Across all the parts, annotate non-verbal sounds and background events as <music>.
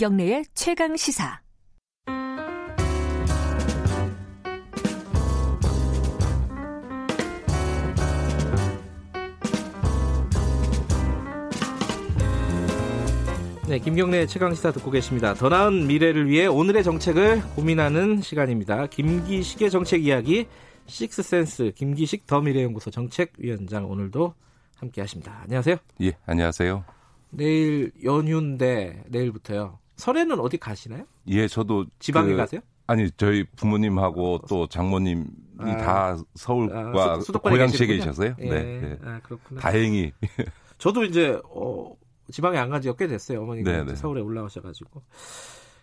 김경래의 최강 시사. 네, 김경래 최강 시사 듣고 계십니다. 더 나은 미래를 위해 오늘의 정책을 고민하는 시간입니다. 김기식의 정책 이야기 식스센스 김기식 더 미래연구소 정책위원장 오늘도 함께 하십니다. 안녕하세요. 예, 안녕하세요. 내일 연휴인데 내일부터요. 설에는 어디 가시나요? 예, 저도 지방에 그, 가세요? 아니, 저희 부모님하고 또 장모님이 아, 다 서울과 아, 수, 고양시에 계셔서요. 예, 네, 네. 아, 그렇구나. 다행히. <laughs> 저도 이제 어, 지방에 안 간 지가 꽤 됐어요. 어머니가 네, 네. 서울에 올라오셔가지고.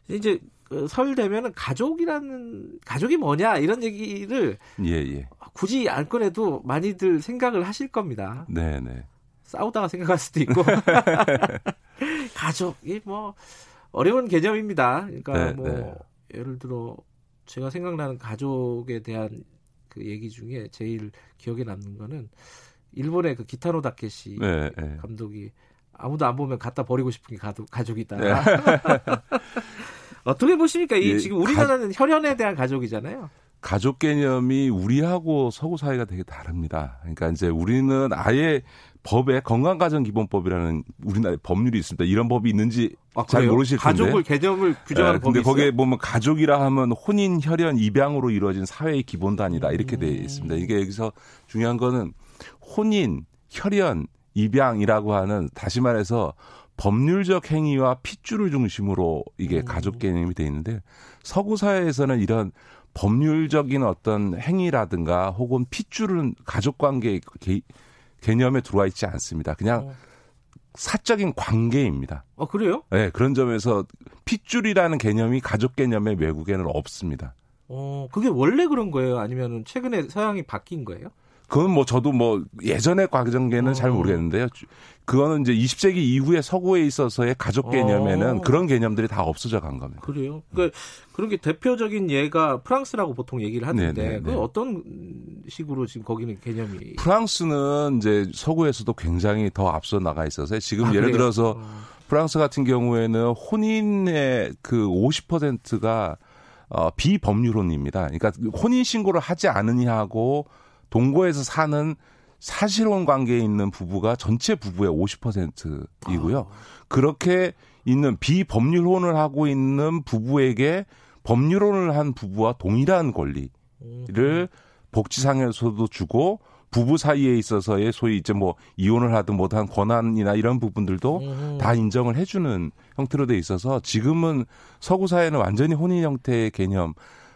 이제 그설 되면은 가족이라는 가족이 뭐냐 이런 얘기를 예, 예. 굳이 안 꺼내도 많이들 생각을 하실 겁니다. 네, 네. 싸우다가 생각할 수도 있고 <laughs> <laughs> 가족이 뭐 어려운 개념입니다. 그러니까 네, 뭐 네. 예를 들어 제가 생각나는 가족에 대한 그 얘기 중에 제일 기억에 남는 거는 일본의 그 기타노 다케시 네, 네. 감독이 아무도 안 보면 갖다 버리고 싶은 게 가족, 가족이다. 네. <laughs> 어떻게 보십니까? 이 예, 지금 우리나라는 가, 혈연에 대한 가족이잖아요. 가족 개념이 우리하고 서구 사회가 되게 다릅니다. 그러니까 이제 우리는 아예 법에 건강가정기본법이라는 우리나라의 법률이 있습니다. 이런 법이 있는지 아, 잘 모르실 텐데. 가족을 개념을 규정하는 네, 법이 근데 거기에 보면 가족이라 하면 혼인, 혈연, 입양으로 이루어진 사회의 기본단위다 이렇게 음. 되어 있습니다. 이게 여기서 중요한 거는 혼인, 혈연, 입양이라고 하는 다시 말해서 법률적 행위와 핏줄을 중심으로 이게 음. 가족 개념이 돼 있는데 서구 사회에서는 이런 법률적인 어떤 행위라든가 혹은 핏줄은 가족 관계 개념에 들어와 있지 않습니다. 그냥 어. 사적인 관계입니다. 아, 그래요? 네, 그런 점에서 핏줄이라는 개념이 가족 개념의 외국에는 없습니다. 어, 그게 원래 그런 거예요? 아니면 최근에 서양이 바뀐 거예요? 그건 뭐 저도 뭐 예전의 과정계는 어. 잘 모르겠는데요. 그거는 이제 20세기 이후에 서구에 있어서의 가족 개념에는 어. 그런 개념들이 다 없어져 간 겁니다. 그래요. 그러니까 그런 게 대표적인 예가 프랑스라고 보통 얘기를 하는데 그 어떤 식으로 지금 거기는 개념이 프랑스는 이제 서구에서도 굉장히 더 앞서 나가 있어서 지금 아, 예를 그래요? 들어서 어. 프랑스 같은 경우에는 혼인의 그 50%가 어, 비법률혼입니다. 그러니까 혼인 신고를 하지 않으냐고 동거에서 사는 사실혼 관계에 있는 부부가 전체 부부의 50%이고요. 아. 그렇게 있는 비법률혼을 하고 있는 부부에게 법률혼을 한 부부와 동일한 권리를 음. 복지상에서도 주고 부부 사이에 있어서의 소위 이제 뭐 이혼을 하든 뭐든 권한이나 이런 부분들도 음. 다 인정을 해주는 형태로 돼 있어서 지금은 서구 사회는 완전히 혼인 형태의 개념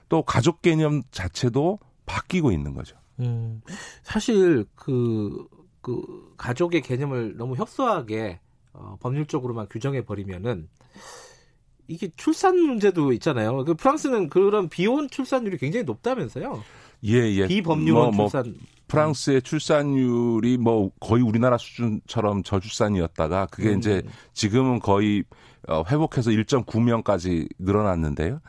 또 가족 개념 자체도 바뀌고 있는 거죠. 음, 사실 그, 그 가족의 개념을 너무 협소하게 어, 법률적으로만 규정해 버리면은 이게 출산 문제도 있잖아요. 그 프랑스는 그런 비혼 출산율이 굉장히 높다면서요? 예, 예. 비법률 뭐, 출산. 뭐, 프랑스의 출산율이 뭐 거의 우리나라 수준처럼 저출산이었다가 그게 음. 이제 지금은 거의 어, 회복해서 1.9명까지 늘어났는데요.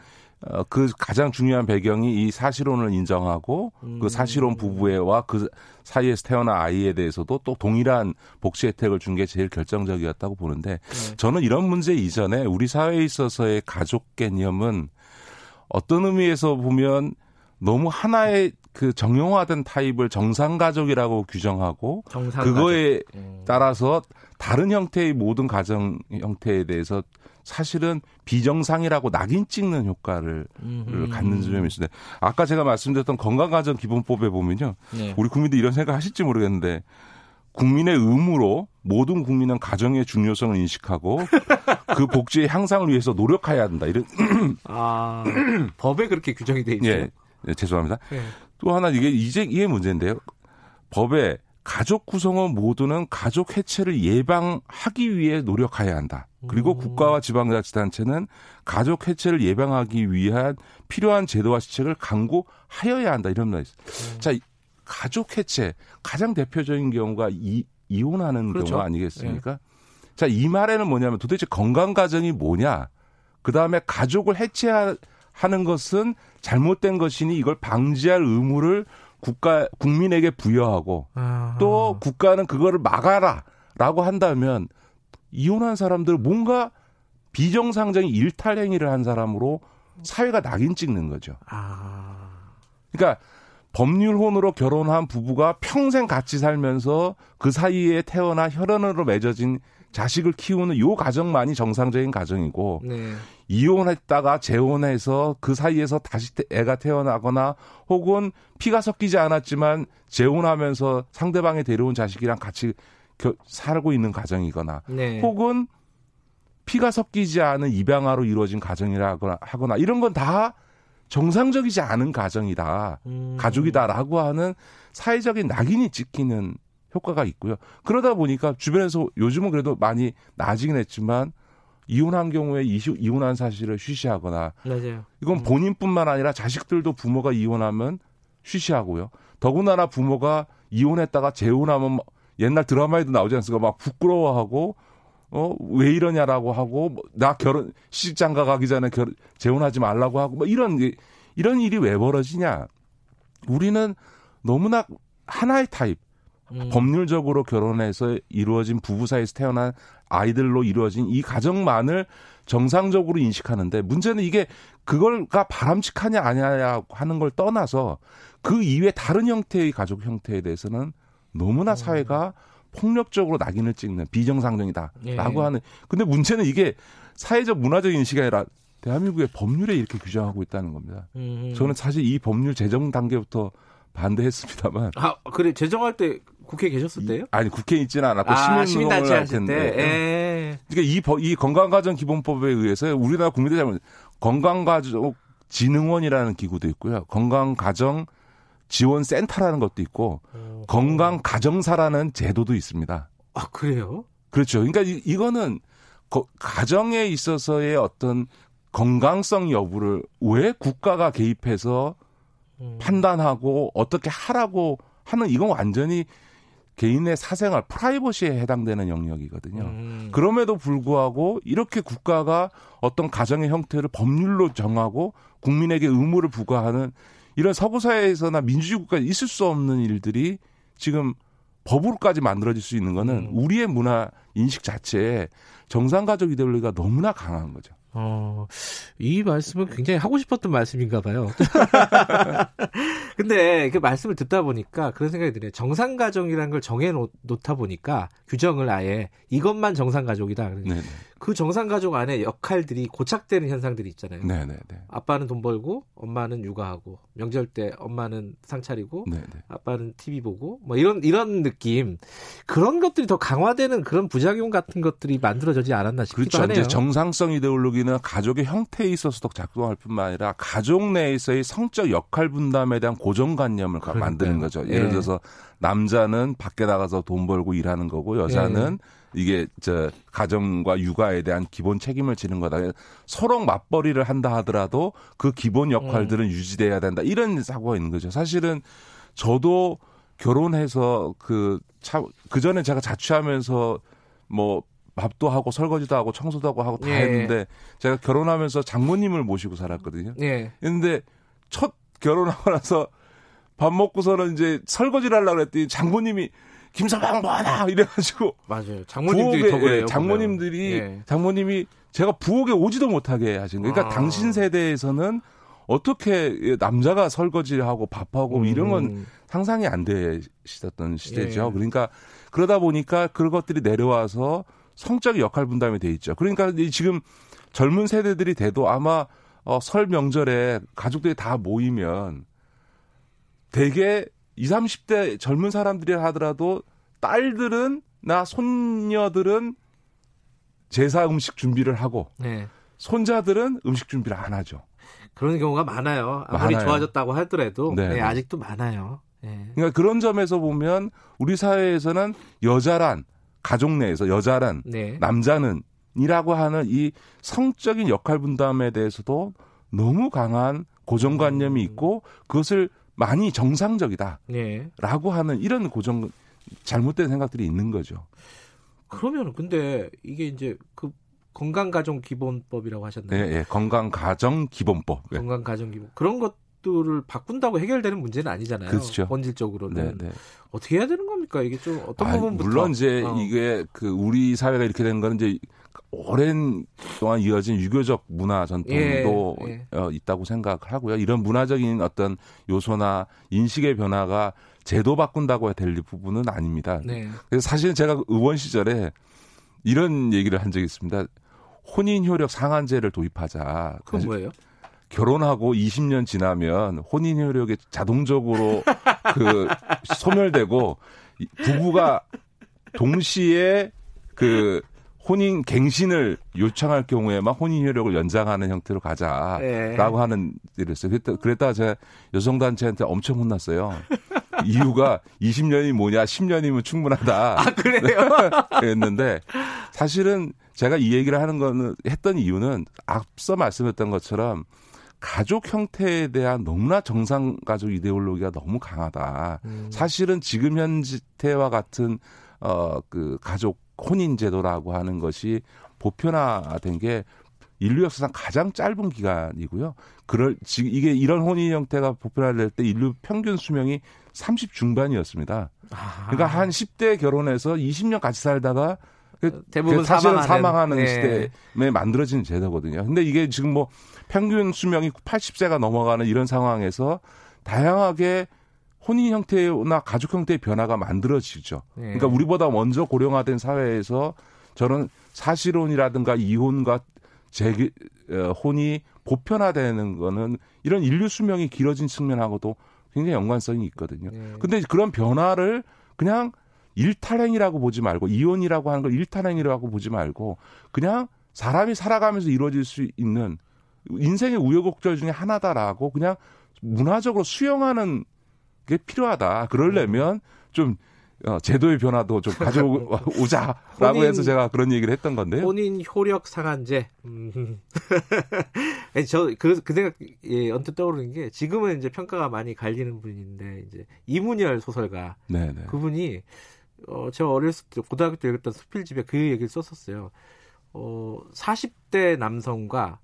어, 그 가장 중요한 배경이 이 사실혼을 인정하고 그 음. 그 사실혼 부부와 그 사이에서 태어난 아이에 대해서도 또 동일한 복지 혜택을 준 게 제일 결정적이었다고 보는데 네. 저는 이런 문제 이전에 우리 사회에 있어서의 가족 개념은 어떤 의미에서 보면 너무 하나의 그 정형화된 타입을 정상 가족이라고 규정하고 정상가족. 그거에 음. 따라서 다른 형태의 모든 가정 형태에 대해서 사실은 비정상이라고 낙인 찍는 효과를 음흠. 갖는 점이 있습니다. 아까 제가 말씀드렸던 건강가정 기본법에 보면요. 네. 우리 국민들 이런 생각 하실지 모르겠는데 국민의 의무로 모든 국민은 가정의 중요성을 인식하고 <laughs> 그 복지의 향상을 위해서 노력해야 한다. 이런 <clears throat> 아, 법에 그렇게 규정이 돼 있어요. 예, 예 죄송합니다. 네. 또 하나 이게 이제 이게 문제인데요. 법에 가족 구성원 모두는 가족 해체를 예방하기 위해 노력해야 한다. 그리고 음. 국가와 지방자치단체는 가족 해체를 예방하기 위한 필요한 제도와 시책을 강구하여야 한다. 이런 말이 있어요. 음. 자, 가족 해체 가장 대표적인 경우가 이, 이혼하는 그렇죠. 경우 아니겠습니까? 네. 자, 이 말에는 뭐냐면 도대체 건강 가정이 뭐냐? 그다음에 가족을 해체하는 것은 잘못된 것이니 이걸 방지할 의무를 국가 국민에게 부여하고 아하. 또 국가는 그거를 막아라라고 한다면 이혼한 사람들 뭔가 비정상적인 일탈 행위를 한 사람으로 사회가 낙인 찍는 거죠. 아. 그러니까 법률혼으로 결혼한 부부가 평생 같이 살면서 그 사이에 태어나 혈연으로 맺어진 자식을 키우는 요 가정만이 정상적인 가정이고 네. 이혼했다가 재혼해서 그 사이에서 다시 애가 태어나거나 혹은 피가 섞이지 않았지만 재혼하면서 상대방이 데려온 자식이랑 같이 겨, 살고 있는 가정이거나 네. 혹은 피가 섞이지 않은 입양아로 이루어진 가정이라 하거나 이런 건 다 정상적이지 않은 가정이다. 음. 가족이다라고 하는 사회적인 낙인이 찍히는 효과가 있고요. 그러다 보니까 주변에서 요즘은 그래도 많이 나아지긴 했지만 이혼한 경우에 이혼한 사실을 쉬쉬하거나 맞아요. 이건 음. 본인뿐만 아니라 자식들도 부모가 이혼하면 쉬쉬하고요. 더군다나 부모가 이혼했다가 재혼하면 옛날 드라마에도 나오지 않습니까? 막 부끄러워하고 어, 왜 이러냐라고 하고, 뭐, 나 결혼, 시집장가 가기 전에 결, 재혼하지 말라고 하고, 뭐 이런, 이런 일이 왜 벌어지냐. 우리는 너무나 하나의 타입, 음. 법률적으로 결혼해서 이루어진 부부 사이에서 태어난 아이들로 이루어진 이 가정만을 정상적으로 인식하는데 문제는 이게 그걸가 바람직하냐 아니냐 하는 걸 떠나서 그 이외 다른 형태의 가족 형태에 대해서는 너무나 음. 사회가 폭력적으로 낙인을 찍는 비정상적이다라고 예. 하는 근데 문제는 이게 사회적 문화적 인식이 아니라 대한민국의 법률에 이렇게 규정하고 있다는 겁니다. 음. 저는 사실 이 법률 제정 단계부터 반대했습니다만. 아 그래 제정할 때 국회에 계셨을 때요? 아니 국회에 있지는 않았고 아, 시민단체 할 텐데. 예. 그러니까 이, 이 건강가정 기본법에 의해서 우리나라 국민들이 잘못 건강가정 진흥원이라는 기구도 있고요. 건강가정 지원센터라는 것도 있고 어. 건강가정사라는 제도도 있습니다. 아 그래요? 그렇죠. 그러니까 이, 이거는 거, 가정에 있어서의 어떤 건강성 여부를 왜 국가가 개입해서 음. 판단하고 어떻게 하라고 하는 이건 완전히 개인의 사생활 프라이버시에 해당되는 영역이거든요. 음. 그럼에도 불구하고 이렇게 국가가 어떤 가정의 형태를 법률로 정하고 국민에게 의무를 부과하는 이런 서구 사회에서나 민주주의 국가에 있을 수 없는 일들이 지금 법으로까지 만들어질 수 있는 거는 음. 우리의 문화 인식 자체에 정상 가족 이데올로기가 너무나 강한 거죠. 어, 이 말씀은 굉장히 하고 싶었던 말씀인가 봐요. <laughs> 근데 그 말씀을 듣다 보니까 그런 생각이 드네요. 정상가족이라는 걸 정해 놓다 보니까 규정을 아예 이것만 정상 가족이다. 네네. 그 정상 가족 안에 역할들이 고착되는 현상들이 있잖아요. 네네네. 아빠는 돈 벌고 엄마는 육아하고 명절 때 엄마는 상 차리고 네네. 아빠는 TV 보고 뭐 이런 이런 느낌 그런 것들이 더 강화되는 그런 부작용 같은 것들이 만들어지지 않았나 싶기도 그렇죠. 하네요. 이제 정상성 이데올로기는 가족의 형태에 있어서도 작동할 뿐만 아니라 가족 내에서의 성적 역할 분담에 대한 고정관념을 그러니까요. 만드는 거죠. 예를 예. 들어서 남자는 밖에 나가서 돈 벌고 일하는 거고 여자는 예. 이게 저 가정과 육아에 대한 기본 책임을 지는 거다. 서로 맞벌이를 한다 하더라도 그 기본 역할들은 음. 유지돼야 된다. 이런 사고가 있는 거죠. 사실은 저도 결혼해서 그 차, 그 전에 제가 자취하면서 뭐 밥도 하고 설거지도 하고 청소도 하고 하고 다 예. 했는데 제가 결혼하면서 장모님을 모시고 살았거든요. 예. 근데 첫 결혼하고 나서 밥 먹고서는 이제 설거지를 하려고 그랬더니 장모님이 김서방 뭐하나 이래가지고 맞아요. 장모님들이 더 그래요. 장모님들이 예. 장모님이 제가 부엌에 오지도 못하게 하신 거예요. 그러니까 아. 당신 세대에서는 어떻게 남자가 설거지하고 밥하고 음. 이런 건 상상이 안 되시던 시대죠. 예. 그러니까 그러다 보니까 그런 것들이 내려와서 성적 역할 분담이 돼 있죠. 그러니까 지금 젊은 세대들이 돼도 아마 어, 설 명절에 가족들이 다 모이면 대개 20, 30대 젊은 사람들이 하더라도 딸들은 나 손녀들은 제사 음식 준비를 하고 네. 손자들은 음식 준비를 안 하죠. 그런 경우가 많아요. 아무리 많아요. 좋아졌다고 하더라도 네. 네, 아직도 많아요. 네. 그러니까 그런 점에서 보면 우리 사회에서는 여자란 가족 내에서 여자란 네. 남자는 이라고 하는 이 성적인 역할 분담에 대해서도 너무 강한 고정관념이 음. 있고 그것을 많이 정상적이다. 네. 라고 하는 이런 고정 잘못된 생각들이 있는 거죠. 그러면 근데 이게 이제 그 건강가정기본법이라고 하셨나요? 네, 네. 건강가정기본법. 네. 건강가정기본 그런 것들을 바꾼다고 해결되는 문제는 아니잖아요. 그렇죠. 본질적으로는 네, 네. 어떻게 해야 되는 겁니까? 이게 좀 어떤 아, 부분부터 물론 이제 어. 이게 그 우리 사회가 이렇게 된 거는 이제 오랜 동안 이어진 유교적 문화 전통도 예, 예. 어, 있다고 생각을 하고요. 이런 문화적인 어떤 요소나 인식의 변화가 제도 바꾼다고 해야 될 부분은 아닙니다. 네. 그래서 사실은 제가 의원 시절에 이런 얘기를 한 적이 있습니다. 혼인 효력 상한제를 도입하자. 그건 뭐예요? 결혼하고 20년 지나면 혼인 효력이 자동적으로 <laughs> 그 소멸되고 부부가 동시에 그 혼인 갱신을 요청할 경우에만 혼인 효력을 연장하는 형태로 가자라고 네. 하는 일을 했어요. 그랬다, 그랬다가 제가 여성 단체한테 엄청 혼났어요. <laughs> 이유가 20년이 뭐냐, 10년이면 충분하다. <laughs> 아, 그래요? <laughs> 그랬는데 사실은 제가 이 얘기를 하는 거는 했던 이유는 앞서 말씀했던 것처럼 가족 형태에 대한 너무나 정상 가족 이데올로기가 너무 강하다. 음. 사실은 지금 현재와 같은 어그 가족 혼인 제도라고 하는 것이 보편화된 게 인류 역사상 가장 짧은 기간이고요. 그럴 지금 이게 이런 혼인 형태가 보편화될 때 인류 평균 수명이 30 중반이었습니다. 아. 그러니까 한 10대 결혼해서 20년 같이 살다가 그 대부분 사실은 사망하는, 사망하는 네. 시대에 만들어진 제도거든요. 근데 이게 지금 뭐 평균 수명이 80세가 넘어가는 이런 상황에서 다양하게 혼인 형태나 가족 형태의 변화가 만들어지죠. 네. 그러니까 우리보다 먼저 고령화된 사회에서 저는 사실혼이라든가 이혼과 재 어, 혼이 보편화되는 거는 이런 인류 수명이 길어진 측면하고도 굉장히 연관성이 있거든요. 네. 근데 그런 변화를 그냥 일탈행이라고 보지 말고 이혼이라고 하는 걸 일탈행이라고 보지 말고 그냥 사람이 살아가면서 이루어질 수 있는 인생의 우여곡절 중에 하나다라고 그냥 문화적으로 수용하는 게 필요하다. 그러려면 좀 어, 제도의 변화도 좀 가져오자라고 <laughs> 해서 제가 그런 얘기를 했던 건데요. 본인 효력 상한제. 음. <laughs> 저그 그 생각 예, 언뜻 떠오르는 게 지금은 이제 평가가 많이 갈리는 분인데 이제 이문열 소설가 네네. 그분이 어, 제가 어렸을 때 고등학교 때 읽었던 수필집에 그 얘기를 썼었어요. 어, 40대 남성과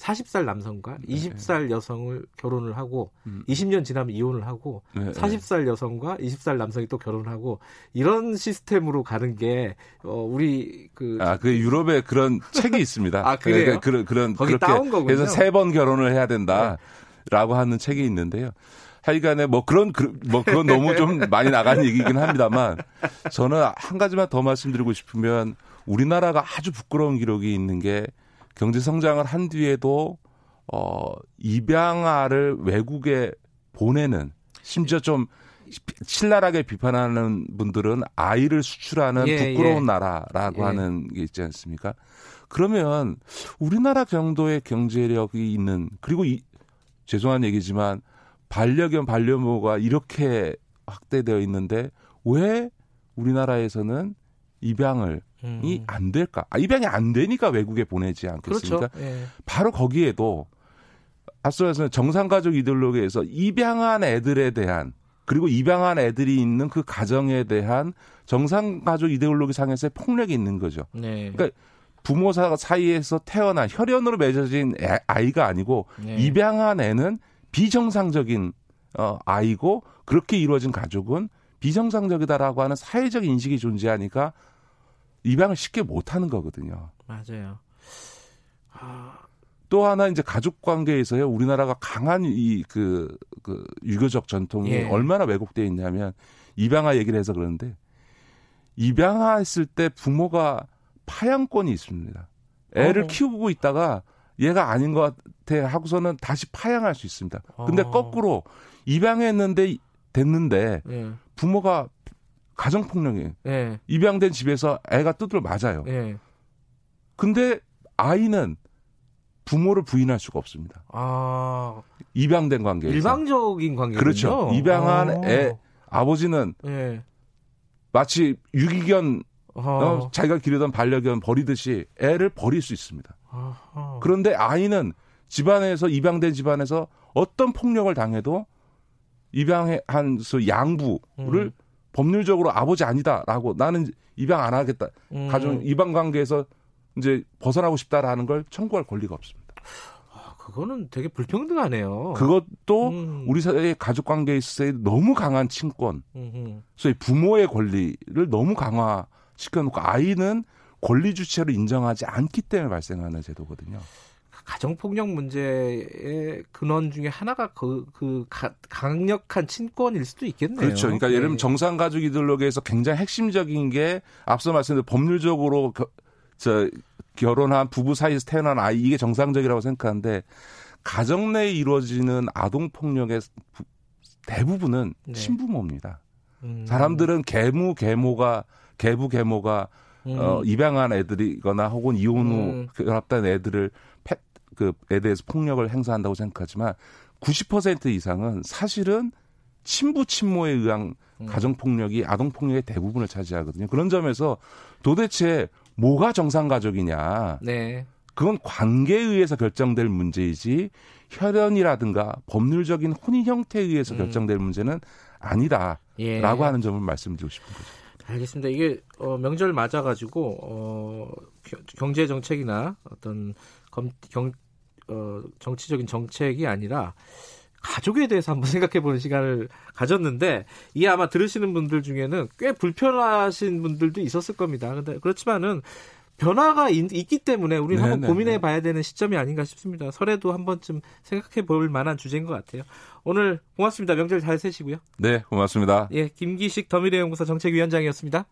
40살 남성과 네. 20살 여성을 결혼을 하고 음. 20년 지나면 이혼을 하고 네. 40살 여성과 20살 남성이 또 결혼하고 이런 시스템으로 가는 게 어, 우리 그 아, 그 유럽에 그런 <laughs> 책이 있습니다. 아, 그래요? 그, 그, 그런 거기 그렇게 해서 세 번 결혼을 해야 된다라고 네. 하는 책이 있는데요. 하여간에 뭐 그런 뭐 그건 너무 좀 많이 나간 얘기긴 합니다만 저는 한 가지만 더 말씀드리고 싶으면 우리나라가 아주 부끄러운 기록이 있는 게 경제 성장을 한 뒤에도 어 입양아를 외국에 보내는 심지어 좀 신랄하게 비판하는 분들은 아이를 수출하는 예, 부끄러운 예. 나라라고 예. 하는 게 있지 않습니까? 그러면 우리나라 정도의 경제력이 있는 그리고 이, 죄송한 얘기지만 반려견 반려묘가 이렇게 확대되어 있는데 왜 우리나라에서는 입양을 음. 이안 될까? 아, 입양이 안 되니까 외국에 보내지 않겠습니까? 그렇죠. 예. 바로 거기에도 앞서서 정상가족 이데올로기에서 입양한 애들에 대한 그리고 입양한 애들이 있는 그 가정에 대한 정상가족 이데올로기 상에서의 폭력이 있는 거죠. 네. 그러니까 부모 사이에서 태어난 혈연으로 맺어진 애, 아이가 아니고 네. 입양한 애는 비정상적인 어, 아이고 그렇게 이루어진 가족은 비정상적이다라고 하는 사회적 인식이 존재하니까 입양을 쉽게 못 하는 거거든요. 맞아요. 아... 또 하나 이제 가족 관계에서요 우리나라가 강한 이그 그 유교적 전통이 예. 얼마나 왜곡되어 있냐면 입양아 얘기를 해서 그러는데 입양아 했을 때 부모가 파양권이 있습니다. 애를 어. 키우고 있다가 얘가 아닌 것 같아 하고서는 다시 파양할 수 있습니다. 근데 어. 거꾸로 입양했는데 됐는데 예. 부모가 가정 폭력이에요. 예. 입양된 집에서 애가 두드려 맞아요. 예. 근데 아이는 부모를 부인할 수가 없습니다. 아. 입양된 관계에서. 일방적인 관계 그렇죠. 입양한 아. 애 아버지는 예. 마치 유기견 어, 자기가 기르던 반려견 버리듯이 애를 버릴 수 있습니다. 아하. 그런데 아이는 집안에서 입양된 집안에서 어떤 폭력을 당해도 입양한 양부를 음. 법률적으로 아버지 아니다라고 나는 입양 안 하겠다. 음. 가정 입양 관계에서 이제 벗어나고 싶다라는 걸 청구할 권리가 없습니다. 아, 그거는 되게 불평등하네요. 그것도 음. 우리 사회의 가족 관계에 있어서 너무 강한 친권, 소위 부모의 권리를 너무 강화시켜 놓고 아이는 권리 주체로 인정하지 않기 때문에 발생하는 제도거든요. 가정폭력 문제의 근원 중에 하나가 그, 그 가, 강력한 친권일 수도 있겠네요. 그렇죠. 그러니까 네. 예를 들면 정상 가족 이데올로기에서 굉장히 핵심적인 게 앞서 말씀드린 법률적으로 겨, 저 결혼한 부부 사이에서 태어난 아이 이게 정상적이라고 생각하는데 가정 내에 이루어지는 아동 폭력의 대부분은 네. 신부모입니다. 음. 사람들은 계무 계모가 계부 계모가 음. 어, 입양한 애들이거나 혹은 이혼 후 음. 결합된 애들을 그에 대해서 폭력을 행사한다고 생각하지만 90% 이상은 사실은 친부 친모에 의한 음. 가정 폭력이 아동 폭력의 대부분을 차지하거든요. 그런 점에서 도대체 뭐가 정상 가족이냐? 네. 그건 관계에 의해서 결정될 문제이지 혈연이라든가 법률적인 혼인 형태에 의해서 음. 결정될 문제는 아니다라고 예. 하는 점을 말씀드리고 싶은 거죠. 알겠습니다. 이게 어, 명절 맞아가지고 어, 경제 정책이나 어떤 검, 경, 어, 정치적인 정책이 아니라 가족에 대해서 한번 <laughs> 생각해 보는 시간을 가졌는데 이 아마 들으시는 분들 중에는 꽤 불편하신 분들도 있었을 겁니다. 근데 그렇지만은 변화가 있, 기 때문에 우리는 한번 고민해 봐야 되는 시점이 아닌가 싶습니다. 설에도 한 번쯤 생각해 볼 만한 주제인 것 같아요. 오늘 고맙습니다. 명절 잘 세시고요. 네, 고맙습니다. 예, 김기식 더미래연구소 정책위원장이었습니다.